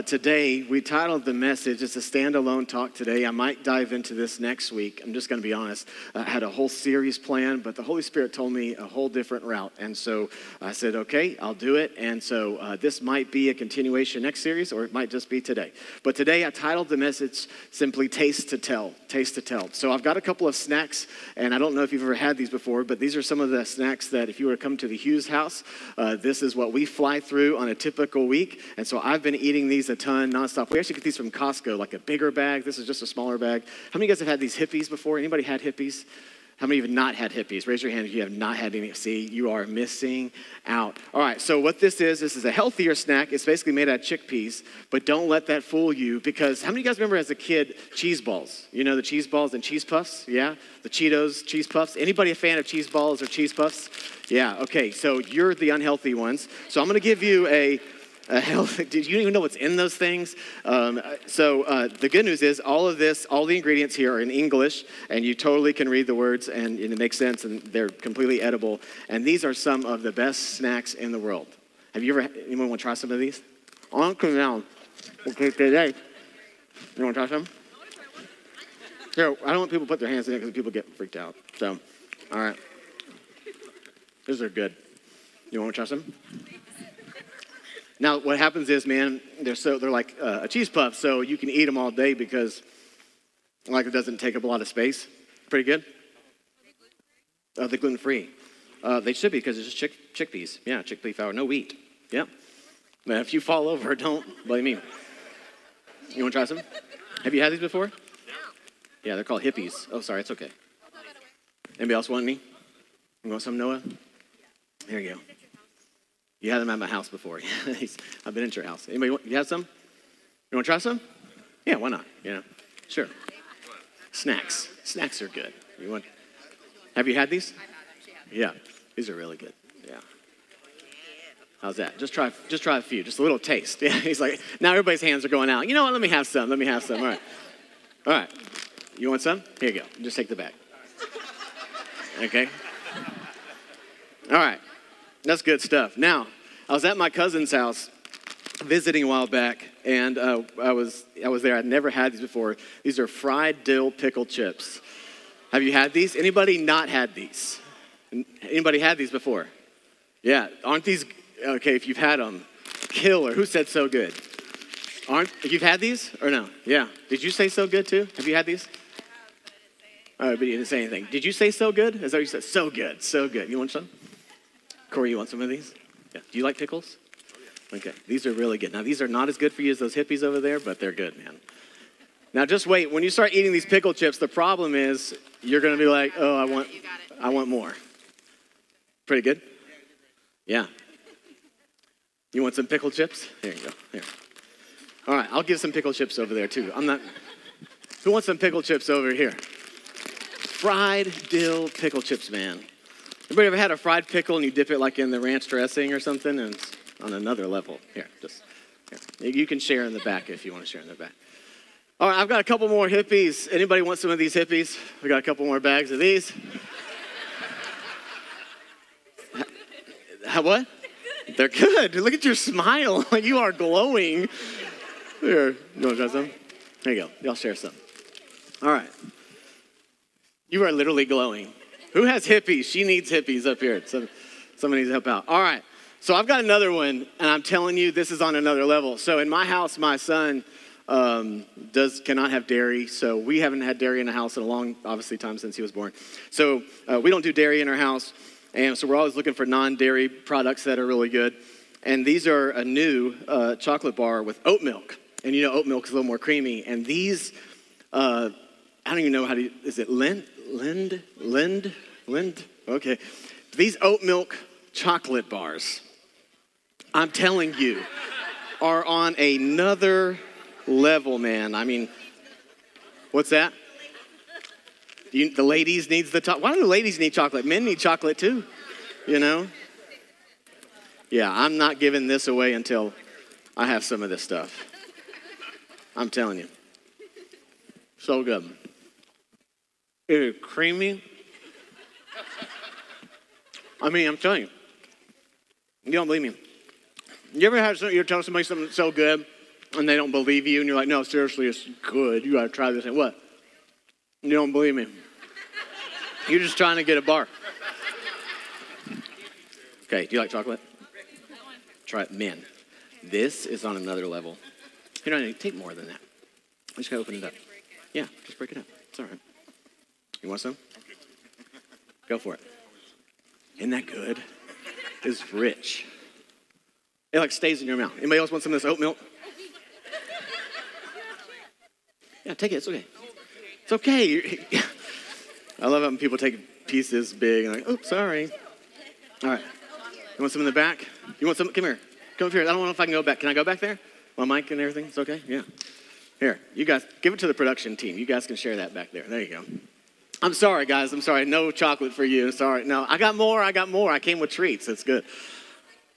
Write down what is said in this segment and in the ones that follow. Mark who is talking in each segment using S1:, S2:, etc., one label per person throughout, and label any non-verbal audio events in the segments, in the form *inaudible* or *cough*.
S1: uh, today, we titled the message, it's a standalone talk today. I might dive into this next week. I'm just going to be honest. I had a whole series planned, but the Holy Spirit told me a whole different route. And so I said, okay, I'll do it. And so uh, this might be a continuation next series, or it might just be today. But today, I titled the message simply Taste to Tell. Taste to Tell. So I've got a couple of snacks, and I don't know if you've ever had these before, but these are some of the snacks that if you were to come to the Hughes house, uh, this is what we fly through on a typical week. And so I've been eating these a ton nonstop. We actually get these from Costco, like a bigger bag. This is just a smaller bag. How many of you guys have had these Hippeas before? Anybody had Hippeas? How many of you have not had Hippeas? Raise your hand if you have not had any. See, you are missing out. All right, so what this is, this is a healthier snack. It's basically made out of chickpeas, but don't let that fool you because how many of you guys remember as a kid cheese balls? You know the cheese balls and cheese puffs? Yeah? The Cheetos cheese puffs? Anybody a fan of cheese balls or cheese puffs? Yeah, okay, so you're the unhealthy ones. So I'm gonna give you a uh, health, did you even know what's in those things? Um, so uh, the good news is all of this, all the ingredients here are in English, and you totally can read the words, and, and it makes sense, and they're completely edible. And these are some of the best snacks in the world. Have you ever? Anyone want to try some of these? On come down. Okay, today. You want to try some? Here, I don't want people to put their hands in it because people get freaked out. So, all right. These are good. You want to try some? Now, what happens is, man, they're so they're like uh, a cheese puff, so you can eat them all day because, like, it doesn't take up a lot of space. Pretty good. Oh, they're gluten free. Uh, they should be because it's just chick- chickpeas. Yeah, chickpea flour, no wheat. Yep. Man, if you fall over, don't blame me. You want to try some? Have you had these before? Yeah, they're called Hippeas. Oh, sorry, it's okay. Anybody else want any? You want some, Noah? Here you go. You had them at my house before. *laughs* I've been at your house. Anybody, want, you have some? You want to try some? Yeah, why not? Yeah, sure. Snacks. Snacks are good. You want? Have you had these? Yeah, these are really good. Yeah. How's that? Just try, just try a few, just a little taste. *laughs* Yeah. He's like, now everybody's hands are going out. You know what? Let me have some. Let me have some. All right. All right. You want some? Here you go. Just take the bag. Okay. All right. That's good stuff. Now, I was at my cousin's house visiting a while back, and uh, I, was, I was there. I'd never had these before. These are fried dill pickle chips. Have you had these? Anybody not had these? Anybody had these before? Yeah, aren't these, okay, if you've had them, killer. Who said so good? Aren't, you've had these or no? Yeah. Did you say so good too? Have you had these? All right, but you didn't say anything. Did you say so good? Is that what you said? So good, so good. You want some? Corey, you want some of these? Yeah. Do you like pickles? Okay, these are really good. Now, these are not as good for you as those Hippeas over there, but they're good, man. Now, just wait. When you start eating these pickle chips, the problem is you're going to be like, oh, I want, I want more. Pretty good? Yeah. You want some pickle chips? Here you go. Here. All right, I'll give some pickle chips over there too. I'm not. Who wants some pickle chips over here? Fried dill pickle chips, man. Anybody ever had a fried pickle and you dip it like in the ranch dressing or something and it's on another level? Here, just here. You can share in the back if you want to share in the back. All right, I've got a couple more Hippeas. Anybody want some of these Hippeas? We got a couple more bags of these. How, what? They're good. Look at your smile. *laughs* you are glowing. Here, you want to try some? There you go. Y'all share some. All right. You are literally glowing. Who has Hippeas? She needs Hippeas up here. Some, somebody needs to help out. All right. So I've got another one, and I'm telling you, this is on another level. So in my house, my son um, does cannot have dairy. So we haven't had dairy in the house in a long, obviously, time since he was born. So uh, we don't do dairy in our house, and so we're always looking for non-dairy products that are really good. And these are a new uh, chocolate bar with oat milk, and you know oat milk is a little more creamy. And these, uh, I don't even know how to. Is it Lind? Lind? Lind? Lind? Okay. These oat milk chocolate bars, I'm telling you, are on another level, man. I mean, what's that? You, the ladies needs the top. Why do the ladies need chocolate? Men need chocolate too, you know. Yeah, I'm not giving this away until I have some of this stuff. I'm telling you, so good. It is creamy. I mean, I'm telling you. You don't believe me. You ever had some, you're telling somebody something so good, and they don't believe you, and you're like, no, seriously, it's good. You gotta try this. And what? You don't believe me. You're just trying to get a bar. Okay, do you like chocolate? Try it. Men. This is on another level. You don't need to take more than that. I just gotta open it up. Yeah, just break it up. It's all right. You want some? Go for it. Isn't that good? It's rich. It like stays in your mouth. Anybody else want some of this oat milk? Yeah, take it. It's okay. It's okay. *laughs* I love it when people take pieces big and like, oops, sorry. All right. You want some in the back? You want some? Come here. Come up here. I don't know if I can go back. Can I go back there? My mic and everything? It's okay? Yeah. Here, you guys, give it to the production team. You guys can share that back there. There you go. I'm sorry, guys. I'm sorry. No chocolate for you. I'm sorry. No, I got more. I got more. I came with treats. It's good.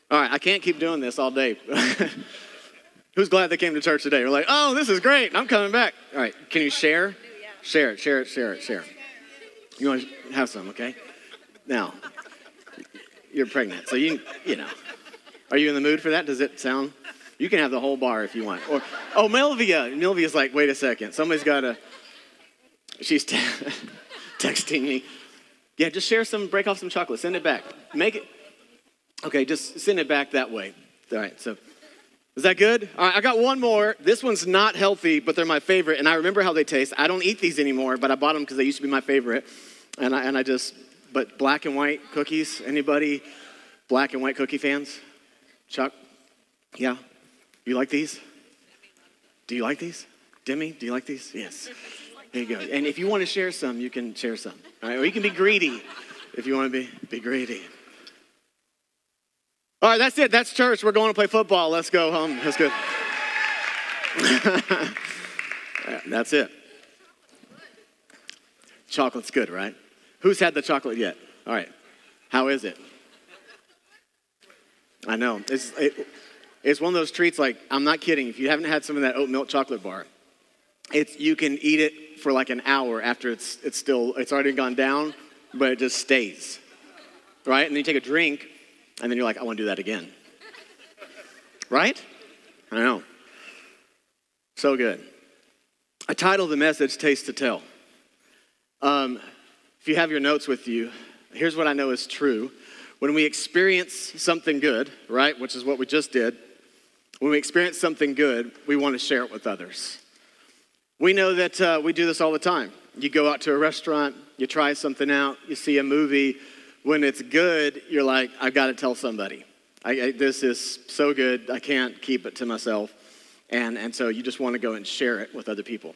S1: All right, I can't keep doing this all day. *laughs* Who's glad they came to church today? We're like, oh, this is great. I'm coming back. All right, can you share? Share it, share it, share it, share it. You want to have some, okay? Now, you're pregnant, so you, you know. Are you in the mood for that? Does it sound? You can have the whole bar if you want. Or, oh, Melvia. Melvia's like, wait a second. Somebody's got to, she's te- *laughs* texting me. Yeah, just share some, break off some chocolate, send it back. Make it, okay, just send it back that way. All right, so is that good? All right, I got one more. This one's not healthy, but they're my favorite, and I remember how they taste. I don't eat these anymore, but I bought them because they used to be my favorite. And I, and I just, but black and white cookies, anybody black and white cookie fans? Chuck? Yeah? You like these? Do you like these? Demi, do you like these? Yes. There you go. And if you want to share some, you can share some. All right, or you can be greedy if you want to be, be greedy. All right, that's it. That's church. We're going to play football. Let's go home. That's good. *laughs* that's it. Chocolate's good, right? Who's had the chocolate yet? All right. How is it? I know. It's, it, it's one of those treats like, I'm not kidding. If you haven't had some of that oat milk chocolate bar, it's, you can eat it for like an hour after it's, it's still, it's already gone down, but it just stays. Right? And then you take a drink, and then you're like, I want to do that again. right? I know. So good. I titled the message Taste to Tell. Um, if you have your notes with you, here's what I know is true. When we experience something good, right, which is what we just did, when we experience something good, we want to share it with others. We know that uh, we do this all the time. You go out to a restaurant, you try something out, you see a movie. When it's good, you're like, I've got to tell somebody. I, I, this is so good, I can't keep it to myself. And, and so you just want to go and share it with other people.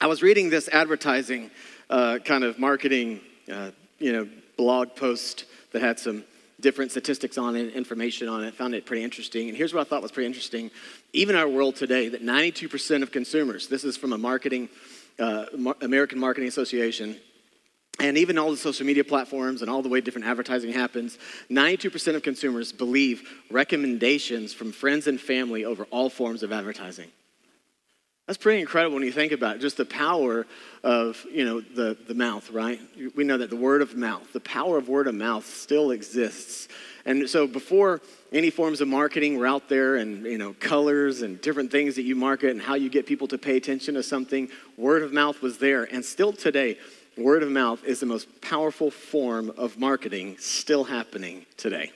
S1: I was reading this advertising uh, kind of marketing, uh, you know, blog post that had some different statistics on it, information on it. Found it pretty interesting. And here's what I thought was pretty interesting. Even our world today, that 92% of consumers, this is from a marketing, uh, American Marketing Association, and even all the social media platforms and all the way different advertising happens, 92% of consumers believe recommendations from friends and family over all forms of advertising. That's pretty incredible when you think about it. Just the power of, you know, the, the mouth, right? We know that the word of mouth, the power of word of mouth still exists. And so before any forms of marketing were out there and, you know, colors and different things that you market and how you get people to pay attention to something, word of mouth was there. And still today, word of mouth is the most powerful form of marketing still happening today.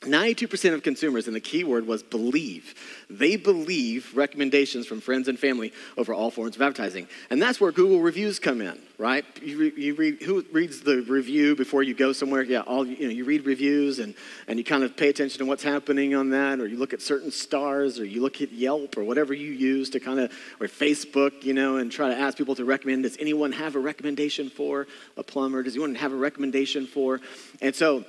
S1: 92% of consumers, and the key word was believe. They believe recommendations from friends and family over all forms of advertising. And that's where Google reviews come in, right? You, re, you read, who reads the review before you go somewhere? Yeah, all, you know, you read reviews and, and you kind of pay attention to what's happening on that, or you look at certain stars, or you look at Yelp, or whatever you use to kind of, or Facebook, you know, and try to ask people to recommend. Does anyone have a recommendation for a plumber? Does anyone have a recommendation for? And so,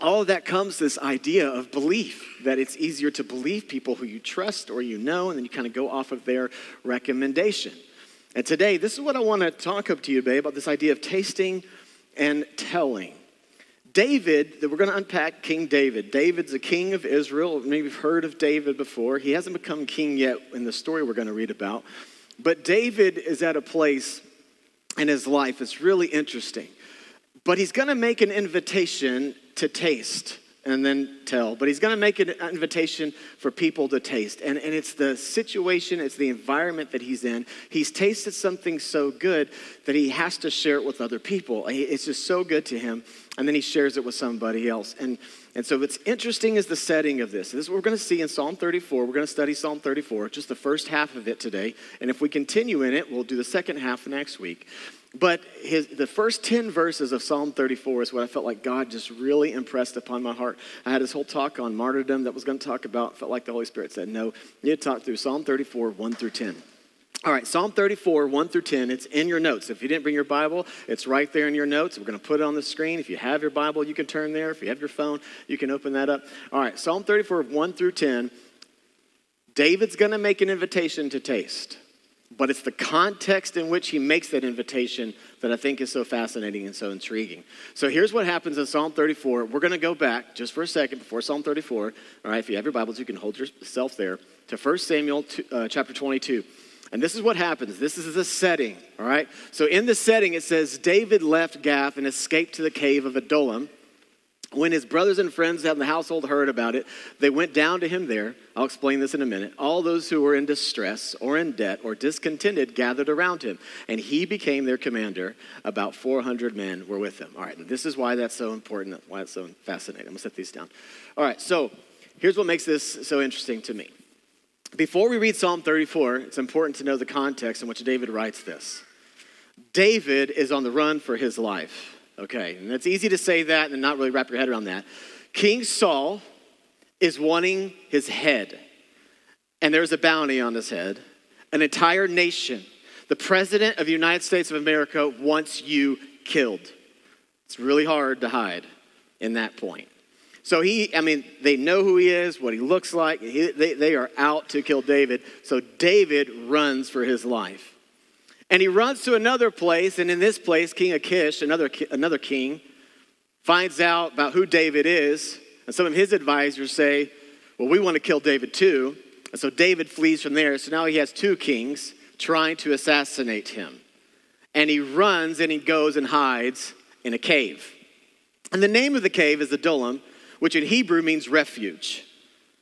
S1: all of that comes this idea of belief that it's easier to believe people who you trust or you know and then you kind of go off of their recommendation. And today this is what i want to talk up to you today about this idea of tasting and telling. David that we're going to unpack king david. David's a king of israel. Maybe you've heard of david before. He hasn't become king yet in the story we're going to read about. But david is at a place in his life it's really interesting but he's going to make an invitation to taste and then tell, but he's going to make an invitation for people to taste. And, and it's the situation, it's the environment that he's in. He's tasted something so good that he has to share it with other people. It's just so good to him. And then he shares it with somebody else. And, and so what's interesting is the setting of this. This is what we're going to see in Psalm 34. We're going to study Psalm 34, just the first half of it today. And if we continue in it, we'll do the second half next week. But his, the first 10 verses of Psalm 34 is what I felt like God just really impressed upon my heart. I had this whole talk on martyrdom that was going to talk about, felt like the Holy Spirit said, no, you need to talk through Psalm 34, 1 through 10. All right, Psalm 34, 1 through 10, it's in your notes. If you didn't bring your Bible, it's right there in your notes. We're going to put it on the screen. If you have your Bible, you can turn there. If you have your phone, you can open that up. All right, Psalm 34, 1 through 10. David's going to make an invitation to taste. But it's the context in which he makes that invitation that I think is so fascinating and so intriguing. So here's what happens in Psalm 34. We're going to go back just for a second before Psalm 34. All right, if you have your Bibles, you can hold yourself there to 1 Samuel uh, chapter 22. And this is what happens. This is the setting, all right? So in the setting, it says David left Gath and escaped to the cave of Adullam. When his brothers and friends in the household heard about it, they went down to him there. I'll explain this in a minute. All those who were in distress or in debt or discontented gathered around him, and he became their commander. About 400 men were with him. All right, this is why that's so important, why it's so fascinating. I'm gonna set these down. All right, so here's what makes this so interesting to me. Before we read Psalm 34, it's important to know the context in which David writes this. David is on the run for his life. Okay, and it's easy to say that and not really wrap your head around that. King Saul is wanting his head, and there's a bounty on his head. An entire nation, the president of the United States of America, wants you killed. It's really hard to hide in that point. So he, I mean, they know who he is, what he looks like. He, they, they are out to kill David. So David runs for his life. And he runs to another place, and in this place, King Achish, another, another king, finds out about who David is. And some of his advisors say, Well, we want to kill David too. And so David flees from there. So now he has two kings trying to assassinate him. And he runs and he goes and hides in a cave. And the name of the cave is Adullam, which in Hebrew means refuge,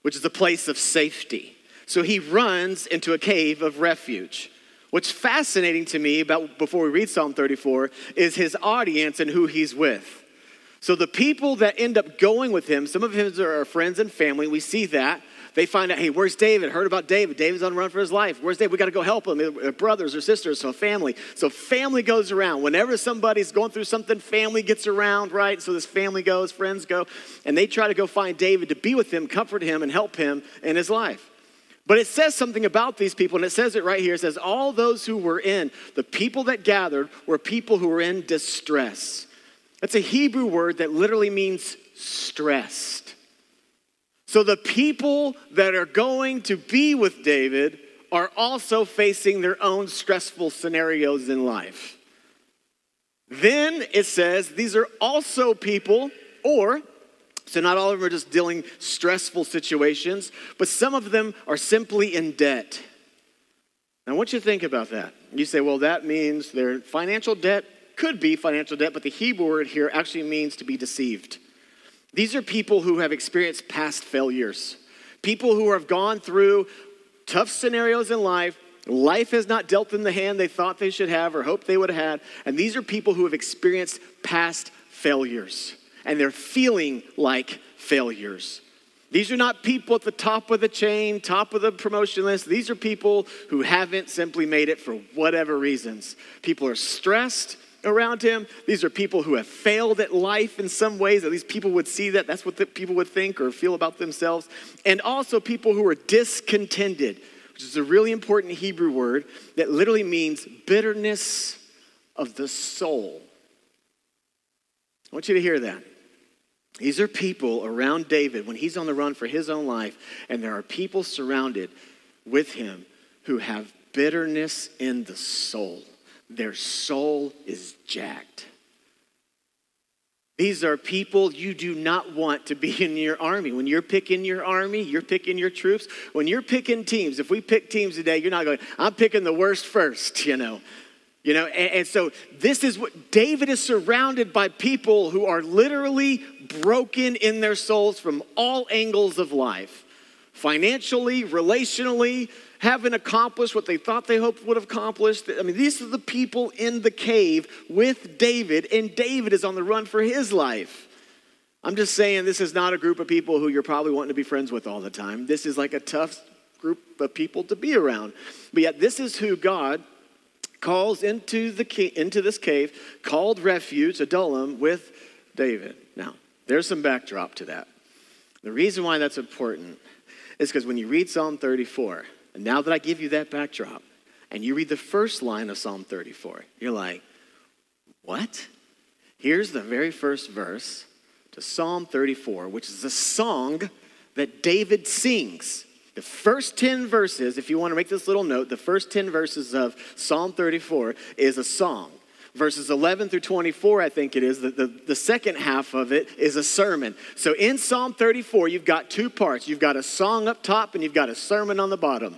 S1: which is a place of safety. So he runs into a cave of refuge. What's fascinating to me about before we read Psalm 34 is his audience and who he's with. So the people that end up going with him, some of his are friends and family, we see that. They find out, hey, where's David? Heard about David. David's on the run for his life. Where's David? We got to go help him. Brothers or sisters, so family. So family goes around. Whenever somebody's going through something, family gets around, right? So this family goes, friends go, and they try to go find David to be with him, comfort him, and help him in his life. But it says something about these people, and it says it right here. It says, All those who were in, the people that gathered were people who were in distress. That's a Hebrew word that literally means stressed. So the people that are going to be with David are also facing their own stressful scenarios in life. Then it says, These are also people, or so, not all of them are just dealing stressful situations, but some of them are simply in debt. Now, what you to think about that? You say, well, that means their financial debt could be financial debt, but the Hebrew word here actually means to be deceived. These are people who have experienced past failures, people who have gone through tough scenarios in life. Life has not dealt them the hand they thought they should have or hoped they would have had. And these are people who have experienced past failures and they're feeling like failures. These are not people at the top of the chain, top of the promotion list. These are people who haven't simply made it for whatever reasons. People are stressed around him. These are people who have failed at life in some ways. At least people would see that. That's what people would think or feel about themselves. And also people who are discontented, which is a really important Hebrew word that literally means bitterness of the soul. I want you to hear that. These are people around David when he's on the run for his own life, and there are people surrounded with him who have bitterness in the soul. Their soul is jacked. These are people you do not want to be in your army. When you're picking your army, you're picking your troops. When you're picking teams, if we pick teams today, you're not going, I'm picking the worst first, you know. You know, and, and, so this is what David is surrounded by people who are literally broken in their souls from all angles of life financially, relationally, haven't accomplished what they thought they hoped would have accomplished. I mean, these are the people in the cave with David, and David is on the run for his life. I'm just saying, this is not a group of people who you're probably wanting to be friends with all the time. This is like a tough group of people to be around. But yet, this is who God calls into, the, into this cave, called refuge, Adullam, with David. Now, there's some backdrop to that. The reason why that's important is because when you read Psalm 34, and now that I give you that backdrop, and you read the first line of Psalm 34, you're like, what? Here's the very first verse to Psalm 34, which is a song that David sings. The first 10 verses, if you want to make this little note, the first 10 verses of Psalm 34 is a song. Verses 11 through 24, I think it is, the, the, the second half of it is a sermon. So in Psalm 34, you've got two parts. You've got a song up top and you've got a sermon on the bottom.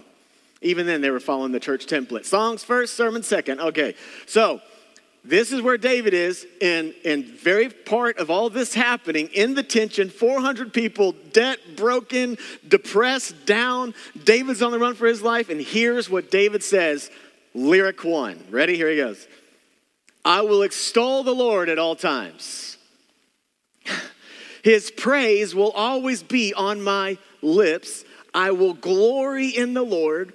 S1: Even then, they were following the church template. Songs first, sermon second. Okay, so this is where David is, and, and very part of all this happening in the tension 400 people, debt, broken, depressed, down. David's on the run for his life, and here's what David says lyric one. Ready? Here he goes I will extol the Lord at all times. *laughs* His praise will always be on my lips. I will glory in the Lord.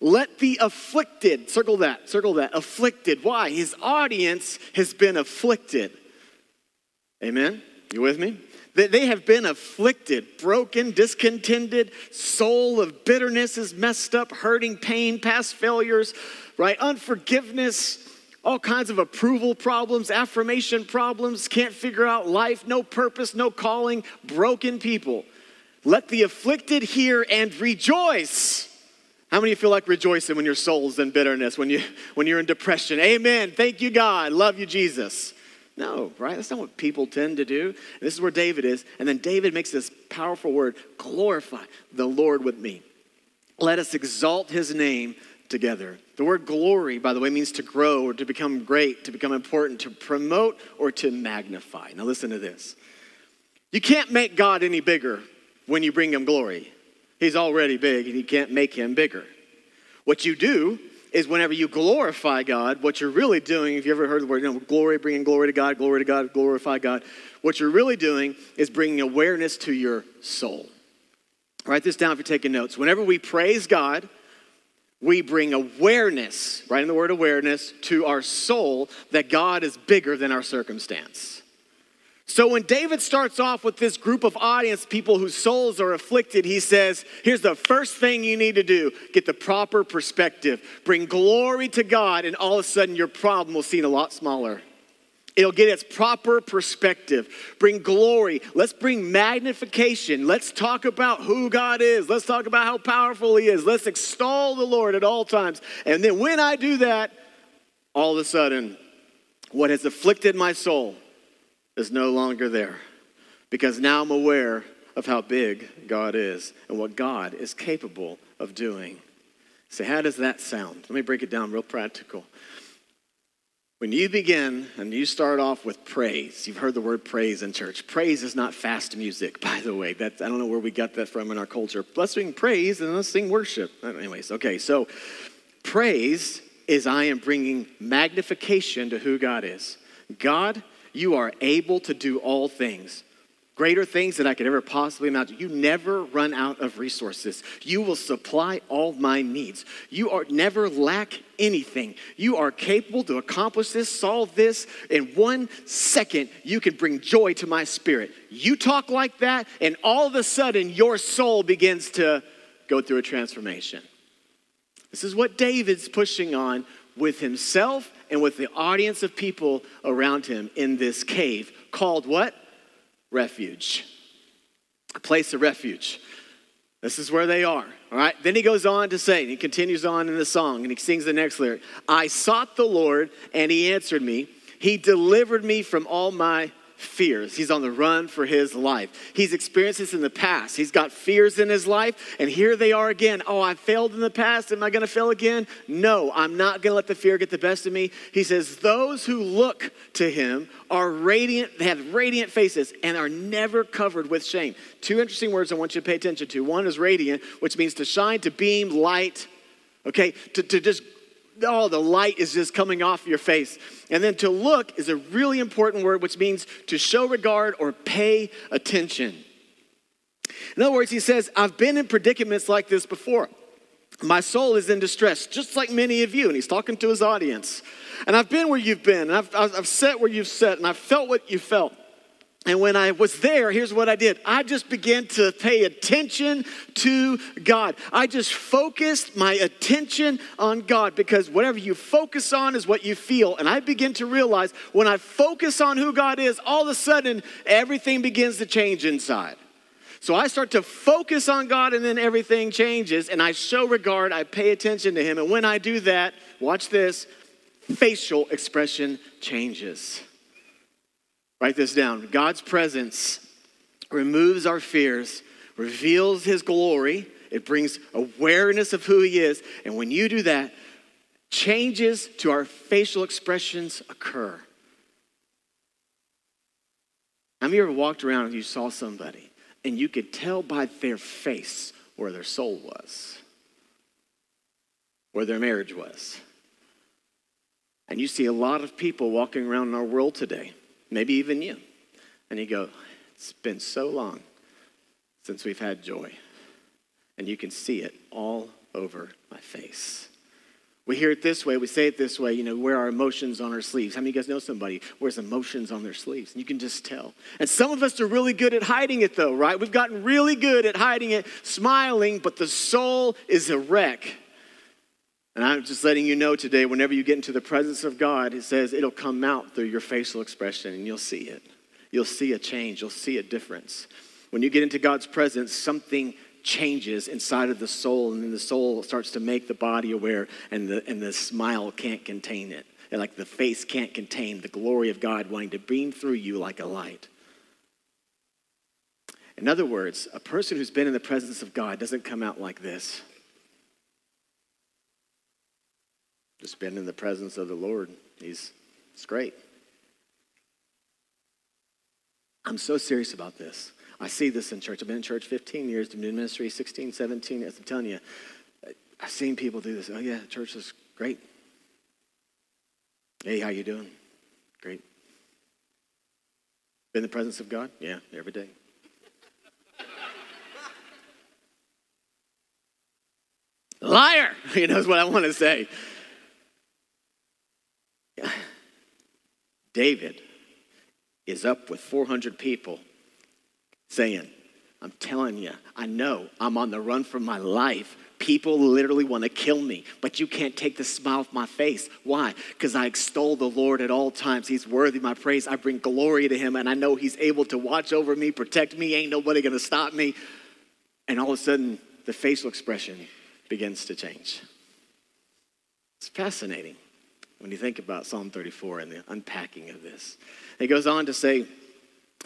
S1: Let the afflicted, circle that, circle that, afflicted. Why? His audience has been afflicted. Amen? You with me? That They have been afflicted, broken, discontented, soul of bitterness is messed up, hurting, pain, past failures, right? Unforgiveness, all kinds of approval problems, affirmation problems, can't figure out life, no purpose, no calling, broken people. Let the afflicted hear and rejoice. How many you feel like rejoicing when your soul's in bitterness, when, you, when you're in depression? Amen. Thank you, God. Love you, Jesus. No, right? That's not what people tend to do. This is where David is. And then David makes this powerful word glorify the Lord with me. Let us exalt his name together. The word glory, by the way, means to grow or to become great, to become important, to promote or to magnify. Now, listen to this. You can't make God any bigger when you bring him glory. He's already big and you can't make him bigger. What you do is whenever you glorify God, what you're really doing, if you ever heard the word, you know, glory, bringing glory to God, glory to God, glorify God, what you're really doing is bringing awareness to your soul. Write this down if you're taking notes. Whenever we praise God, we bring awareness, right in the word awareness, to our soul that God is bigger than our circumstance. So when David starts off with this group of audience, people whose souls are afflicted, he says, Here's the first thing you need to do get the proper perspective. Bring glory to God, and all of a sudden your problem will seem a lot smaller. It'll get its proper perspective. Bring glory. Let's bring magnification. Let's talk about who God is. Let's talk about how powerful He is. Let's extol the Lord at all times. And then when I do that, all of a sudden, what has afflicted my soul, is no longer there because now I'm aware of how big God is and what God is capable of doing. So, how does that sound? Let me break it down real practical. When you begin and you start off with praise, you've heard the word praise in church. Praise is not fast music, *laughs* by the way. That's, I don't know where we got that from in our culture. Let's sing praise and let's sing worship. Uh, anyways, okay, so praise is I am bringing magnification to who God is. God you are able to do all things. Greater things than I could ever possibly imagine. You never run out of resources. You will supply all my needs. You are never lack anything. You are capable to accomplish this, solve this. In one second, you can bring joy to my spirit. You talk like that, and all of a sudden, your soul begins to go through a transformation. This is what David's pushing on with himself and with the audience of people around him in this cave called what? Refuge. A place of refuge. This is where they are. All right. Then he goes on to say, and he continues on in the song, and he sings the next lyric I sought the Lord, and he answered me. He delivered me from all my fears. He's on the run for his life. He's experienced this in the past. He's got fears in his life, and here they are again. Oh, I failed in the past. Am I going to fail again? No, I'm not going to let the fear get the best of me. He says, Those who look to him are radiant, they have radiant faces, and are never covered with shame. Two interesting words I want you to pay attention to. One is radiant, which means to shine, to beam, light, okay, to, to just oh, the light is just coming off your face. And then to look is a really important word, which means to show regard or pay attention. In other words, he says, I've been in predicaments like this before. My soul is in distress, just like many of you. And he's talking to his audience. And I've been where you've been, and I've, I've sat where you've sat, and I've felt what you felt. And when I was there, here's what I did. I just began to pay attention to God. I just focused my attention on God because whatever you focus on is what you feel. And I begin to realize when I focus on who God is, all of a sudden everything begins to change inside. So I start to focus on God and then everything changes and I show regard, I pay attention to Him. And when I do that, watch this facial expression changes. Write this down. God's presence removes our fears, reveals his glory, it brings awareness of who he is. And when you do that, changes to our facial expressions occur. Have you ever walked around and you saw somebody and you could tell by their face where their soul was, where their marriage was? And you see a lot of people walking around in our world today maybe even you. And you go, It's been so long since we've had joy. And you can see it all over my face. We hear it this way, we say it this way, you know, wear our emotions on our sleeves. How many of you guys know somebody wears emotions on their sleeves? And you can just tell. And some of us are really good at hiding it though, right? We've gotten really good at hiding it, smiling, but the soul is a wreck. And I'm just letting you know today, whenever you get into the presence of God, it says it'll come out through your facial expression and you'll see it. You'll see a change, you'll see a difference. When you get into God's presence, something changes inside of the soul, and then the soul starts to make the body aware, and the, and the smile can't contain it. And like the face can't contain the glory of God wanting to beam through you like a light. In other words, a person who's been in the presence of God doesn't come out like this. Just been in the presence of the Lord. He's it's great. I'm so serious about this. I see this in church. I've been in church 15 years, in ministry 16, 17. As I'm telling you, I've seen people do this. Oh yeah, church is great. Hey, how you doing? Great. Been in the presence of God? Yeah, every day. *laughs* Liar! *laughs* You know, is what I want to say. David is up with 400 people saying, I'm telling you, I know I'm on the run for my life. People literally want to kill me, but you can't take the smile off my face. Why? Because I extol the Lord at all times. He's worthy my praise. I bring glory to him, and I know he's able to watch over me, protect me. Ain't nobody going to stop me. And all of a sudden, the facial expression begins to change. It's fascinating when you think about Psalm 34 and the unpacking of this. He goes on to say,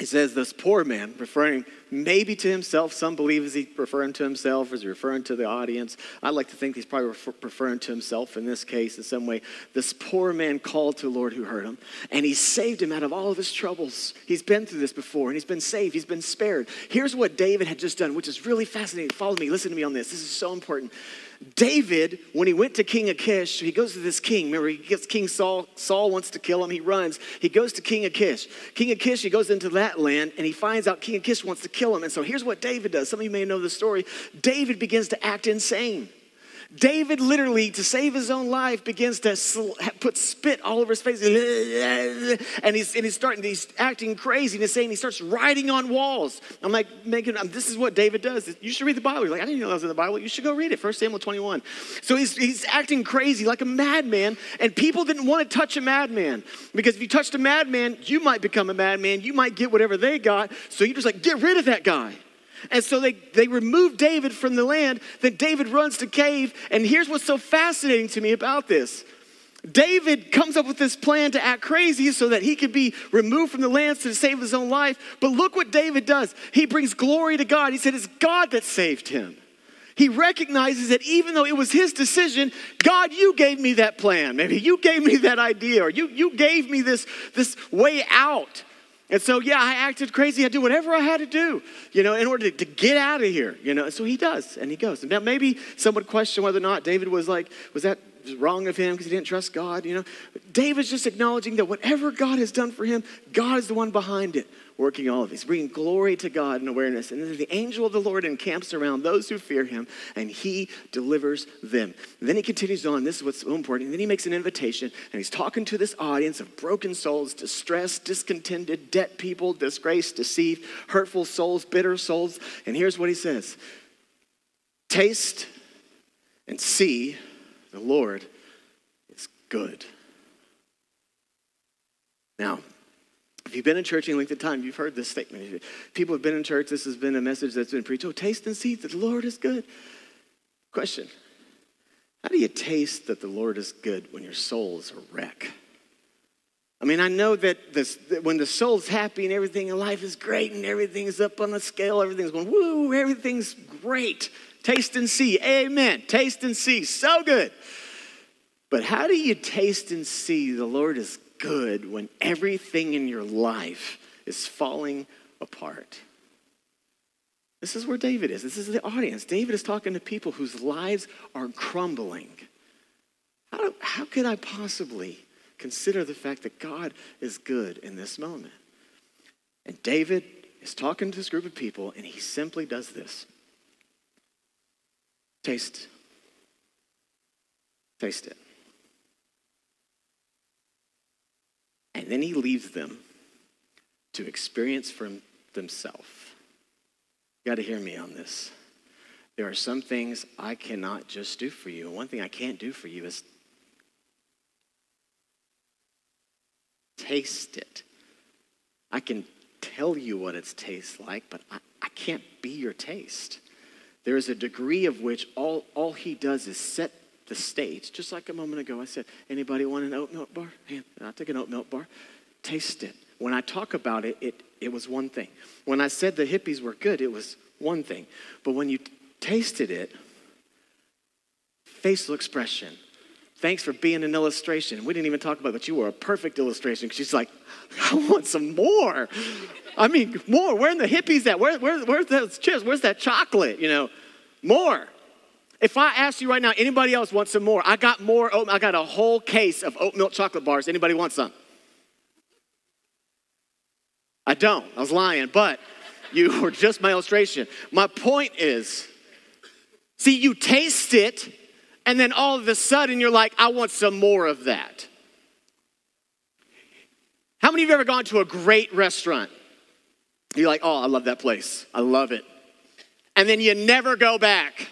S1: he says, This poor man, referring maybe to himself, some believe is he referring to himself, is he referring to the audience? I like to think he's probably refer- referring to himself in this case in some way. This poor man called to the Lord who heard him, and he saved him out of all of his troubles. He's been through this before, and he's been saved, he's been spared. Here's what David had just done, which is really fascinating. Follow me, listen to me on this. This is so important. David, when he went to King Achish, he goes to this king. Remember, he gets King Saul. Saul wants to kill him. He runs. He goes to King Achish. King Achish, he goes into that land and he finds out King Achish wants to kill him. And so here's what David does. Some of you may know the story. David begins to act insane. David literally, to save his own life, begins to put spit all over his face. And he's, and he's starting, he's acting crazy and he's saying he starts writing on walls. I'm like, making, this is what David does. You should read the Bible. You're like, I didn't know that was in the Bible. You should go read it. 1 Samuel 21. So he's, he's acting crazy like a madman. And people didn't want to touch a madman because if you touched a madman, you might become a madman. You might get whatever they got. So you're just like, get rid of that guy. And so they, they remove David from the land. Then David runs to cave. And here's what's so fascinating to me about this David comes up with this plan to act crazy so that he could be removed from the land to save his own life. But look what David does. He brings glory to God. He said, It's God that saved him. He recognizes that even though it was his decision, God, you gave me that plan. Maybe you gave me that idea, or you, you gave me this, this way out. And so, yeah, I acted crazy. I did whatever I had to do, you know, in order to, to get out of here, you know. And so he does, and he goes. And now maybe some would question whether or not David was like, was that wrong of him because he didn't trust God, you know. David's just acknowledging that whatever God has done for him, God is the one behind it, working all of these, He's bringing glory to God and awareness. And then the angel of the Lord encamps around those who fear him, and he delivers them. And then he continues on. This is what's so important. And then he makes an invitation, and he's talking to this audience of broken souls, distressed, discontented, debt people, disgraced, deceived, hurtful souls, bitter souls. And here's what he says Taste and see the Lord is good. Now, if you've been in church any length of time, you've heard this statement. People have been in church, this has been a message that's been preached. Oh, taste and see that the Lord is good. Question How do you taste that the Lord is good when your soul is a wreck? I mean, I know that, this, that when the soul's happy and everything in life is great and everything's up on the scale, everything's going, woo, everything's great. Taste and see. Amen. Taste and see. So good. But how do you taste and see the Lord is good when everything in your life is falling apart? This is where David is. This is the audience. David is talking to people whose lives are crumbling. How, do, how could I possibly consider the fact that God is good in this moment? And David is talking to this group of people, and he simply does this Taste. Taste it. And then he leaves them to experience for themselves. You got to hear me on this. There are some things I cannot just do for you. One thing I can't do for you is taste it. I can tell you what it tastes like, but I, I can't be your taste. There is a degree of which all, all he does is set the stage. Just like a moment ago, I said, anybody want an oat milk bar? Man, I'll take an oat milk bar. Taste it. When I talk about it, it, it was one thing. When I said the Hippeas were good, it was one thing. But when you tasted it, facial expression, thanks for being an illustration. We didn't even talk about it, but you were a perfect illustration. She's like, I want some more. I mean, more. Where are the Hippeas at? Where, where, where's those chips? Where's that chocolate? You know, more. If I ask you right now, anybody else wants some more? I got more oat. I got a whole case of oat milk chocolate bars. Anybody want some? I don't. I was lying, but you *laughs* were just my illustration. My point is, see, you taste it, and then all of a sudden you're like, I want some more of that. How many of you ever gone to a great restaurant? You're like, oh, I love that place. I love it. And then you never go back.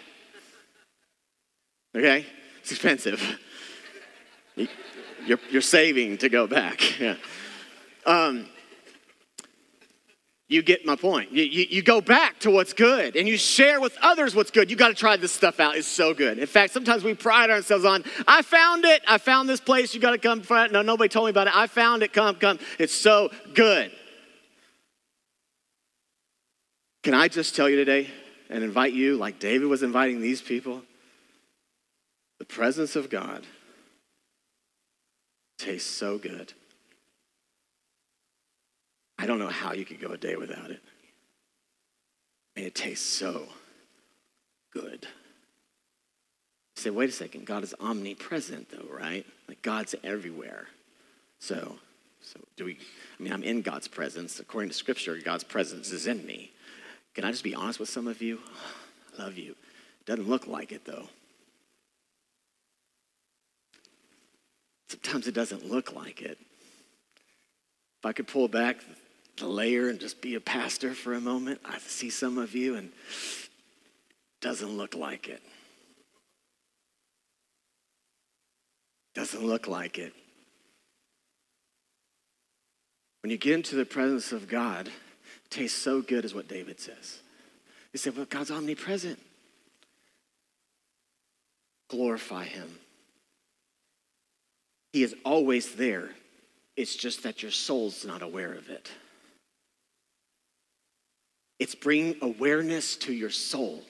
S1: Okay? It's expensive. You're, you're saving to go back. *laughs* Yeah. Um, you get my point. You, you, you, go back to what's good and you share with others what's good. You got to try this stuff out. It's so good. In fact, sometimes we pride ourselves on, I found it. I found this place. You got to come find it. No, nobody told me about it. I found it. Come, come. It's so good. Can I just tell you today and invite you, like David was inviting these people? The presence of God tastes so good. I don't know how you could go a day without it. And it tastes so good. You say, wait a second, God is omnipresent though, right? Like God's everywhere. So, so do we, I mean, I'm in God's presence. According to scripture, God's presence is in me. Can I just be honest with some of you? *sighs* I love you. Doesn't look like it though. Sometimes it doesn't look like it. If I could pull back the layer and just be a pastor for a moment, I see some of you and doesn't look like it. Doesn't look like it. When you get into the presence of God, tastes so good, is what David says. He said, Well, God's omnipresent. Glorify him. He is always there. It's just that your soul's not aware of it. It's bringing awareness to your soul.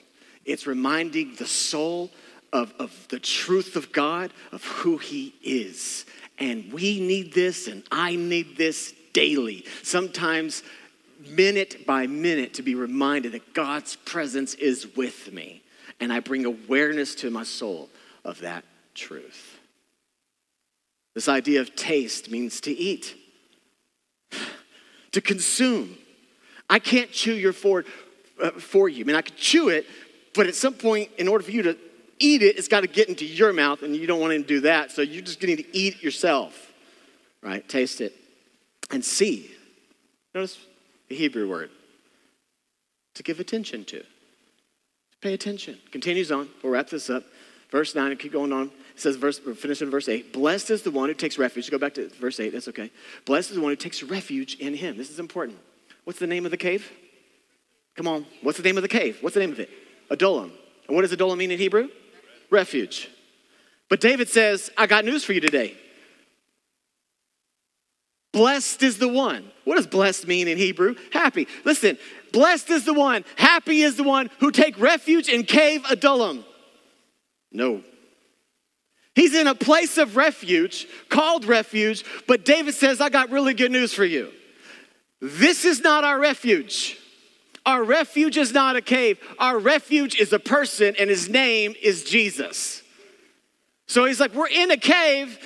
S1: It's reminding the soul of, of the truth of God, of who He is. And we need this, and I need this daily. Sometimes, minute by minute, to be reminded that God's presence is with me. And I bring awareness to my soul of that truth. This idea of taste means to eat, to consume. I can't chew your food uh, for you. I mean, I could chew it, but at some point, in order for you to eat it, it's got to get into your mouth, and you don't want to do that. So you're just going to eat it yourself, right? Taste it and see. Notice the Hebrew word to give attention to. To pay attention. Continues on. We'll wrap this up. Verse 9, keep going on. It says, verse, we're finishing verse 8. Blessed is the one who takes refuge. Go back to verse 8, that's okay. Blessed is the one who takes refuge in him. This is important. What's the name of the cave? Come on. What's the name of the cave? What's the name of it? Adullam. And what does Adullam mean in Hebrew? Refuge. But David says, I got news for you today. Blessed is the one. What does blessed mean in Hebrew? Happy. Listen, blessed is the one, happy is the one who take refuge in cave Adullam. No. He's in a place of refuge called refuge, but David says, I got really good news for you. This is not our refuge. Our refuge is not a cave. Our refuge is a person, and his name is Jesus. So he's like, We're in a cave.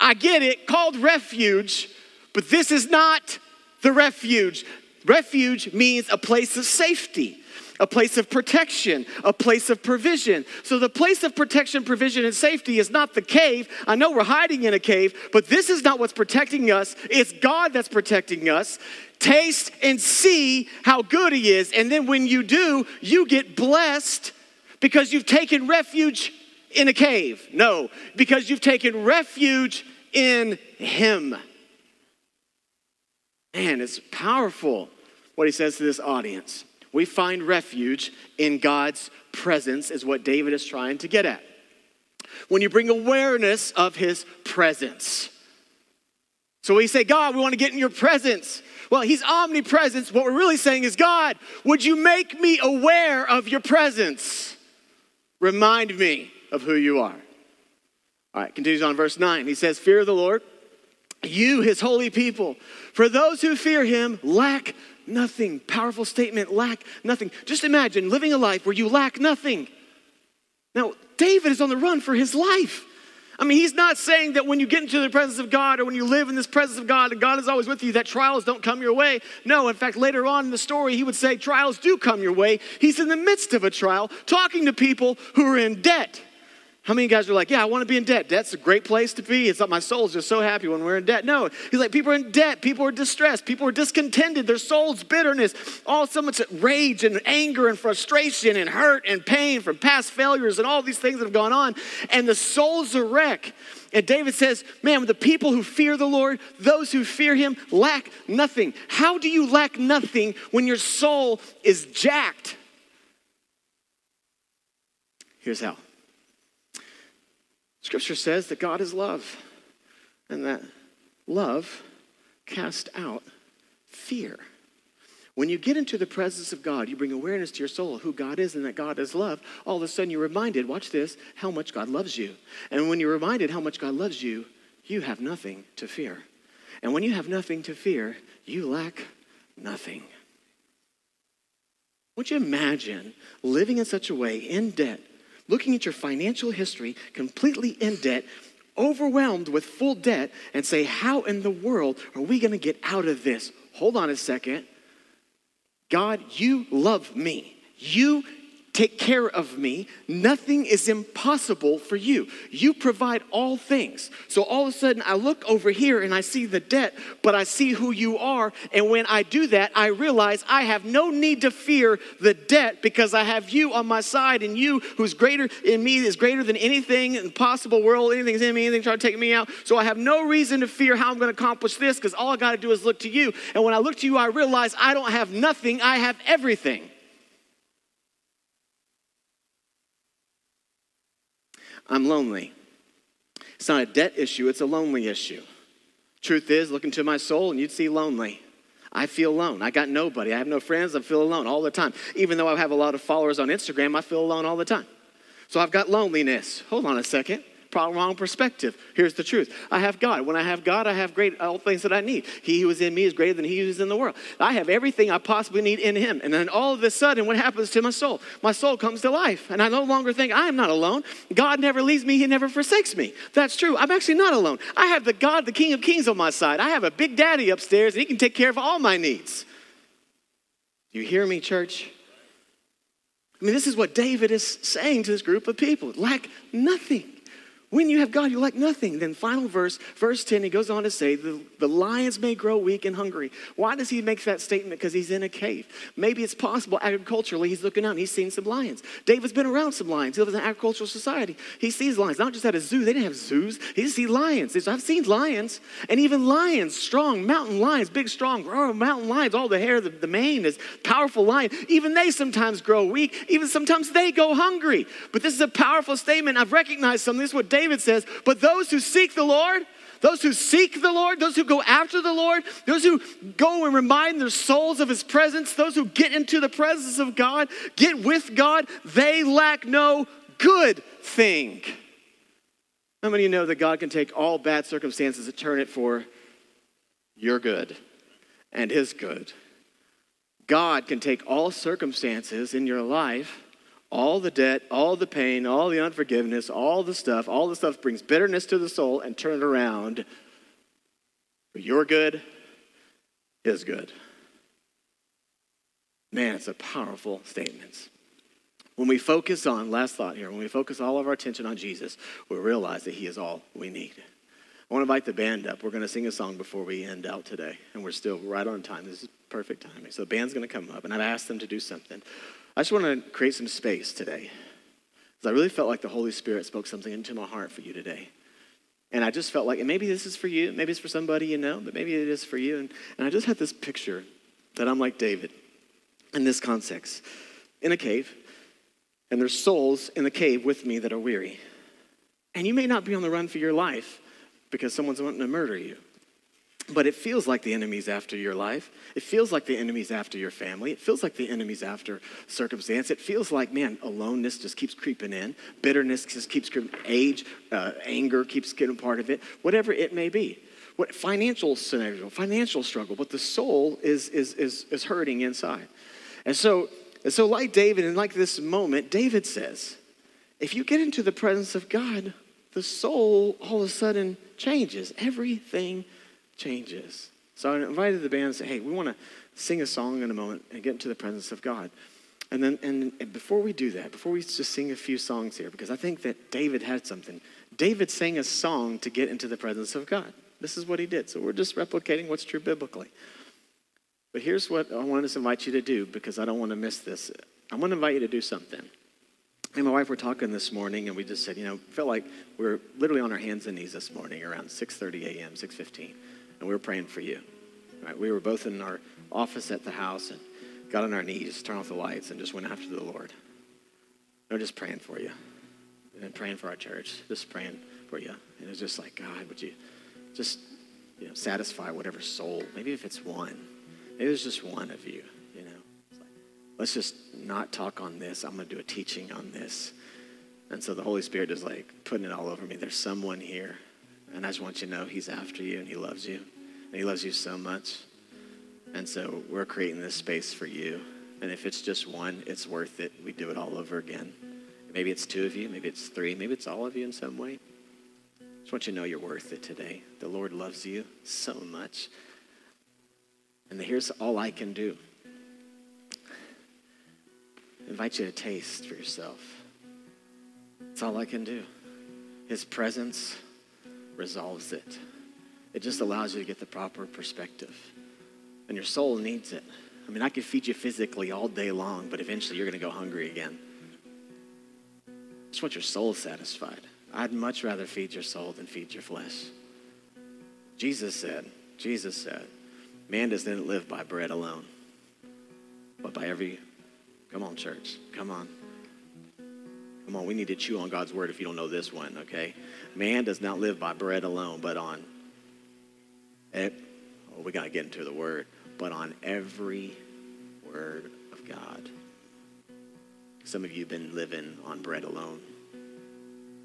S1: I get it, called refuge, but this is not the refuge. Refuge means a place of safety, a place of protection, a place of provision. So the place of protection, provision, and safety is not the cave. I know we're hiding in a cave, but this is not what's protecting us. It's God that's protecting us. Taste and see how good He is. And then when you do, you get blessed because you've taken refuge in a cave. No, because you've taken refuge in Him. Man, it's powerful what he says to this audience. We find refuge in God's presence, is what David is trying to get at. When you bring awareness of his presence. So we say, God, we want to get in your presence. Well, he's omnipresent. What we're really saying is, God, would you make me aware of your presence? Remind me of who you are. All right, continues on verse 9. He says, Fear of the Lord you, his holy people, for those who fear him, lack nothing. Powerful statement, lack nothing. Just imagine living a life where you lack nothing. Now, David is on the run for his life. I mean, he's not saying that when you get into the presence of God or when you live in this presence of God and God is always with you, that trials don't come your way. No, in fact, later on in the story, he would say trials do come your way. He's in the midst of a trial talking to people who are in debt. How many guys are like, yeah, I want to be in debt? Debt's a great place to be. It's like my soul's just so happy when we're in debt. No, he's like, people are in debt. People are distressed. People are discontented. Their soul's bitterness, all so much rage and anger and frustration and hurt and pain from past failures and all these things that have gone on. And the soul's a wreck. And David says, man, the people who fear the Lord, those who fear him, lack nothing. How do you lack nothing when your soul is jacked? Here's how. Scripture says that God is love and that love casts out fear. When you get into the presence of God, you bring awareness to your soul who God is and that God is love. All of a sudden, you're reminded, watch this, how much God loves you. And when you're reminded how much God loves you, you have nothing to fear. And when you have nothing to fear, you lack nothing. Would you imagine living in such a way in debt looking at your financial history, completely in debt, overwhelmed with full debt, and say, How in the world are we going to get out of this? Hold on a second. God, you love me. You take care of me. Nothing is impossible for you. You provide all things. So all of a sudden, I look over here and I see the debt, but I see who you are. And when I do that, I realize I have no need to fear the debt because I have you on my side, and you, who's greater in me, is greater than anything in the possible world, anything's in me, anything trying to take me out. So I have no reason to fear how I'm going to accomplish this because all I got to do is look to you. And when I look to you, I realize I don't have nothing, I have everything. I'm lonely. It's not a debt issue, it's a lonely issue. Truth is, look into my soul and you'd see lonely. I feel alone. I got nobody. I have no friends. I feel alone all the time. Even though I have a lot of followers on Instagram, I feel alone all the time. So I've got loneliness. Hold on a second wrong perspective. Here's the truth I have God. When I have God, I have great all things that I need. He who is in me is greater than he who is in the world. I have everything I possibly need in him. And then all of a sudden, what happens to my soul? My soul comes to life. And I no longer think I am not alone. God never leaves me, he never forsakes me. That's true. I'm actually not alone. I have the God, the King of Kings on my side. I have a big daddy upstairs, and he can take care of all my needs. Do you hear me, church? I mean, this is what David is saying to this group of people lack nothing. When you have God, you lack nothing. Then, final verse, verse 10, he goes on to say, the, the lions may grow weak and hungry. Why does he make that statement? Because he's in a cave. Maybe it's possible agriculturally, he's looking out and he's seen some lions. David's been around some lions. He lives in an agricultural society. He sees lions, not just at a zoo. They didn't have zoos. He sees lions. Says, I've seen lions, and even lions, strong mountain lions, big, strong mountain lions, all the hair, the, the mane is powerful lion. Even they sometimes grow weak. Even sometimes they go hungry. But this is a powerful statement. I've recognized something. This is what David David says, But those who seek the Lord, those who seek the Lord, those who go after the Lord, those who go and remind their souls of his presence, those who get into the presence of God, get with God, they lack no good thing. How many of you know that God can take all bad circumstances and turn it for your good and his good? God can take all circumstances in your life all the debt, all the pain, all the unforgiveness, all the stuff, all the stuff brings bitterness to the soul and turn it around for your good, his good. Man, it's a powerful statement. When we focus on, last thought here, when we focus all of our attention on Jesus, we realize that he is all we need. I want to invite the band up. We're going to sing a song before we end out today, and we're still right on time. This is perfect timing. So the band's going to come up, and I've asked them to do something. I just want to create some space today. Because I really felt like the Holy Spirit spoke something into my heart for you today. And I just felt like, and maybe this is for you, maybe it's for somebody you know, but maybe it is for you. And, and I just had this picture that I'm like David in this context, in a cave, and there's souls in the cave with me that are weary. And you may not be on the run for your life because someone's wanting to murder you. But it feels like the enemy's after your life. It feels like the enemy's after your family. It feels like the enemy's after circumstance. It feels like, man, aloneness just keeps creeping in. Bitterness just keeps creeping. Age, uh, anger keeps getting part of it. Whatever it may be. What financial scenario, financial struggle, but the soul is is is, is hurting inside. And so, and so, like David, and like this moment, David says, if you get into the presence of God, the soul all of a sudden changes. Everything changes. So I invited the band and said, hey, we want to sing a song in a moment and get into the presence of God. And then, and, before we do that, before we just sing a few songs here, because I think that David had something. David sang a song to get into the presence of God. This is what he did. So we're just replicating what's true biblically. But here's what I want to invite you to do because I don't want to miss this. I want to invite you to do something. Me and my wife were talking this morning, and we just said, you know, felt like we are literally on our hands and knees this morning around 6:30 a.m., 6:15 and we were praying for you. Right? We were both in our office at the house and got on our knees, turned off the lights, and just went after the Lord. We were just praying for you and praying for our church, just praying for you. And it was just like, God, would you just you know, satisfy whatever soul, maybe if it's one, maybe it's just one of you, you know. Like, let's just not talk on this. I'm going to do a teaching on this. And so the Holy Spirit is like putting it all over me. There's someone here and I just want you to know He's after you and He loves you. And He loves you so much. And so we're creating this space for you. And if it's just one, it's worth it. We do it all over again. Maybe it's two of you, maybe it's three, maybe it's all of you in some way. I just want you to know you're worth it today. The Lord loves you so much. And here's all I can do. I invite you to taste for yourself. That's all I can do. His presence resolves it. It just allows you to get the proper perspective. And your soul needs it. I mean, I could feed you physically all day long, but eventually you're going to go hungry again. Just want your soul satisfied. I'd much rather feed your soul than feed your flesh. Jesus said, Jesus said, man doesn't live by bread alone, but by every, come on, church, come on. Come on, we need to chew on God's word if you don't know this one, okay? Man does not live by bread alone, but on, oh, we got to get into the word, but on every word of God. Some of you have been living on bread alone.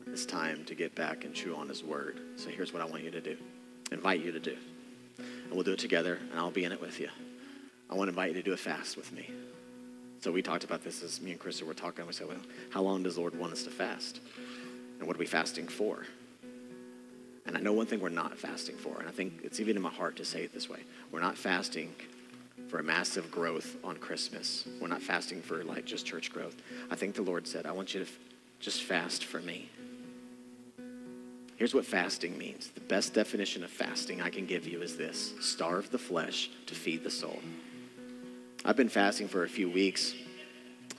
S1: It's time to get back and chew on his word. So here's what I want you to do invite you to do. And we'll do it together, and I'll be in it with you. I want to invite you to do a fast with me. So we talked about this as me and Krista were talking. We said, well, how long does the Lord want us to fast? And what are we fasting for? And I know one thing we're not fasting for, and I think it's even in my heart to say it this way. We're not fasting for a massive growth on Christmas. We're not fasting for like just church growth. I think the Lord said, I want you to f- just fast for me. Here's what fasting means. The best definition of fasting I can give you is this starve the flesh to feed the soul. I've been fasting for a few weeks.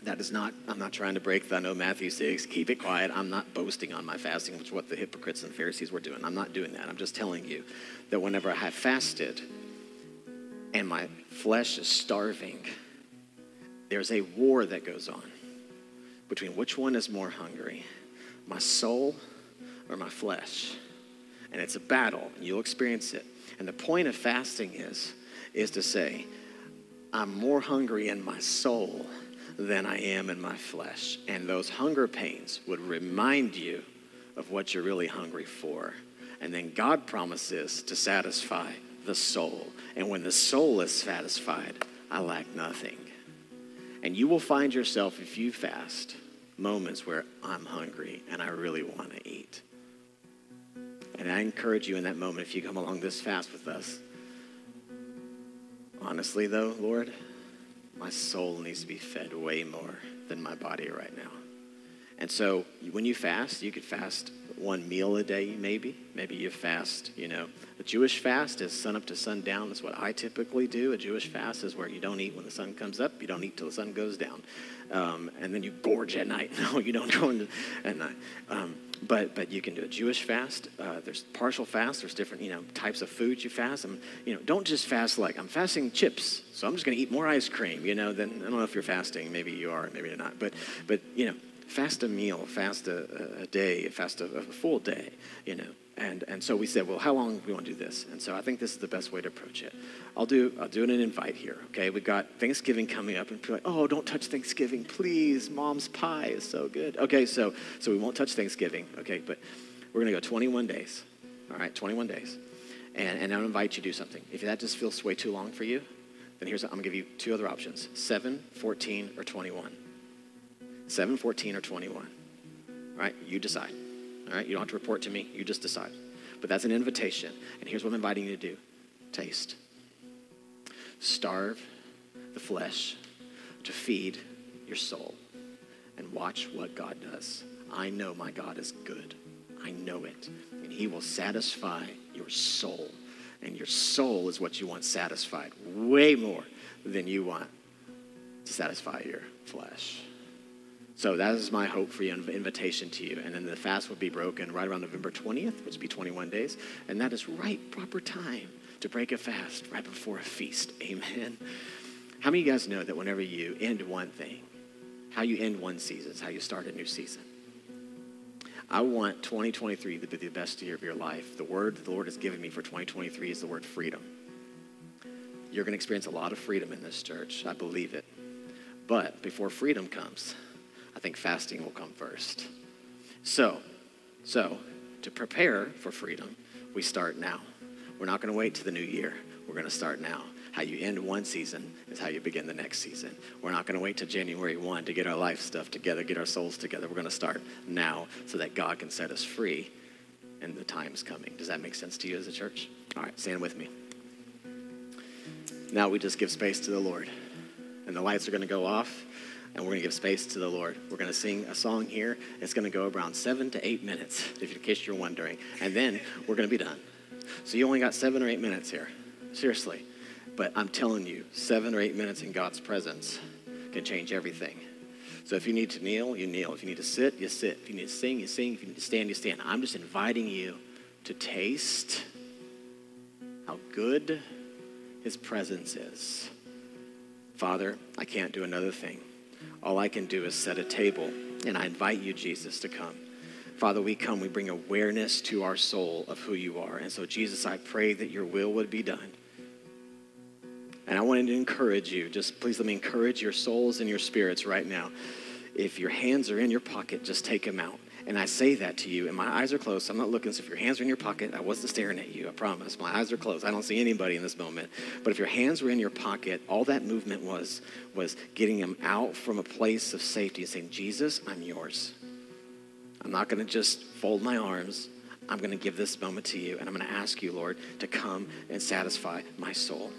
S1: That is not, I'm not trying to break the, I know Matthew 6, keep it quiet. I'm not boasting on my fasting, which is what the hypocrites and Pharisees were doing. I'm not doing that. I'm just telling you that whenever I have fasted and my flesh is starving, there's a war that goes on between which one is more hungry, my soul or my flesh. And it's a battle, and you'll experience it. And the point of fasting is, is to say, I'm more hungry in my soul than I am in my flesh. And those hunger pains would remind you of what you're really hungry for. And then God promises to satisfy the soul. And when the soul is satisfied, I lack nothing. And you will find yourself, if you fast, moments where I'm hungry and I really want to eat. And I encourage you in that moment, if you come along this fast with us, honestly, though, Lord, my soul needs to be fed way more than my body right now. And so when you fast, you could fast one meal a day, maybe. Maybe you fast, you know. A Jewish fast is sun up to sundown. That's what I typically do. A Jewish fast is where you don't eat when the sun comes up, you don't eat till the sun goes down. Um, and then you gorge at night. *laughs* No, you don't go into, at night. Um, but but you can do a Jewish fast. Uh, there's partial fast. There's different you know types of foods you fast. And you know don't just fast like I'm fasting chips, so I'm just going to eat more ice cream. You know then I don't know if you're fasting. Maybe you are. Maybe you're not. But but you know fast a meal, fast a, a day, fast a, a full day. You know and, and so we said, well, how long do we want to do this? And so I think this is the best way to approach it. I'll do, I'll do an invite here, okay? We've got Thanksgiving coming up, and people like, oh, don't touch Thanksgiving, please. Mom's pie is so good. Okay, so, so we won't touch Thanksgiving, okay? But we're going to go 21 days, all right? 21 days. And, and I'll invite you to do something. If that just feels way too long for you, then here's, I'm going to give you two other options 7, 14, or 21. 7, 14, or 21. All right, you decide. All right, you don't have to report to me, you just decide. But that's an invitation. And here's what I'm inviting you to do taste. Starve the flesh to feed your soul and watch what God does. I know my God is good. I know it. And He will satisfy your soul. And your soul is what you want satisfied way more than you want to satisfy your flesh. So that is my hope for you, invitation to you. And then the fast will be broken right around November 20th, which will be 21 days. And that is right proper time to break a fast right before a feast. Amen. How many of you guys know that whenever you end one thing, how you end one season is how you start a new season? I want 2023 to be the best year of your life. The word the Lord has given me for 2023 is the word freedom. You're going to experience a lot of freedom in this church. I believe it. But before freedom comes, I think fasting will come first. So, so to prepare for freedom, we start now. We're not going to wait to the new year. We're going to start now. How you end one season is how you begin the next season. We're not going to wait till January 1 to get our life stuff together, get our souls together. We're going to start now so that God can set us free and the time's coming. Does that make sense to you as a church? All right, stand with me. Now we just give space to the Lord. And the lights are going to go off and we're going to give space to the Lord. We're going to sing a song here. It's going to go around seven to eight minutes, if in case you're wondering. And then we're going to be done. So you only got seven or eight minutes here. Seriously. But I'm telling you, seven or eight minutes in God's presence can change everything. So if you need to kneel, you kneel. If you need to sit, you sit. If you need to sing, you sing. If you need to stand, you stand. I'm just inviting you to taste how good his presence is. Father, I can't do another thing all I can do is set a table. And I invite you, Jesus, to come. Father, we come, we bring awareness to our soul of who you are. And so, Jesus, I pray that your will would be done. And I wanted to encourage you, just please let me encourage your souls and your spirits right now. If your hands are in your pocket, just take them out. And I say that to you, and my eyes are closed. So I'm not looking. So if your hands are in your pocket, I wasn't staring at you, I promise. My eyes are closed. I don't see anybody in this moment. But if your hands were in your pocket, all that movement was was getting them out from a place of safety and saying, Jesus, I'm yours. I'm not going to just fold my arms. I'm going to give this moment to you, and I'm going to ask you, Lord, to come and satisfy my soul.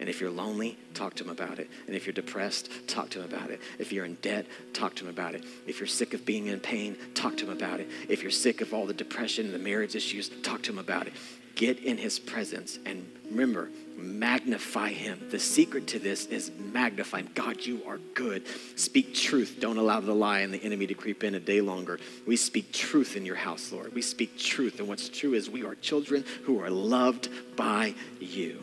S1: And if you're lonely, talk to him about it. And if you're depressed, talk to him about it. If you're in debt, talk to him about it. If you're sick of being in pain, talk to him about it. If you're sick of all the depression and the marriage issues, talk to him about it. Get in his presence and remember, magnify him. The secret to this is magnify him. God, you are good. Speak truth. Don't allow the lie and the enemy to creep in a day longer. We speak truth in your house, Lord. We speak truth. And what's true is we are children who are loved by you.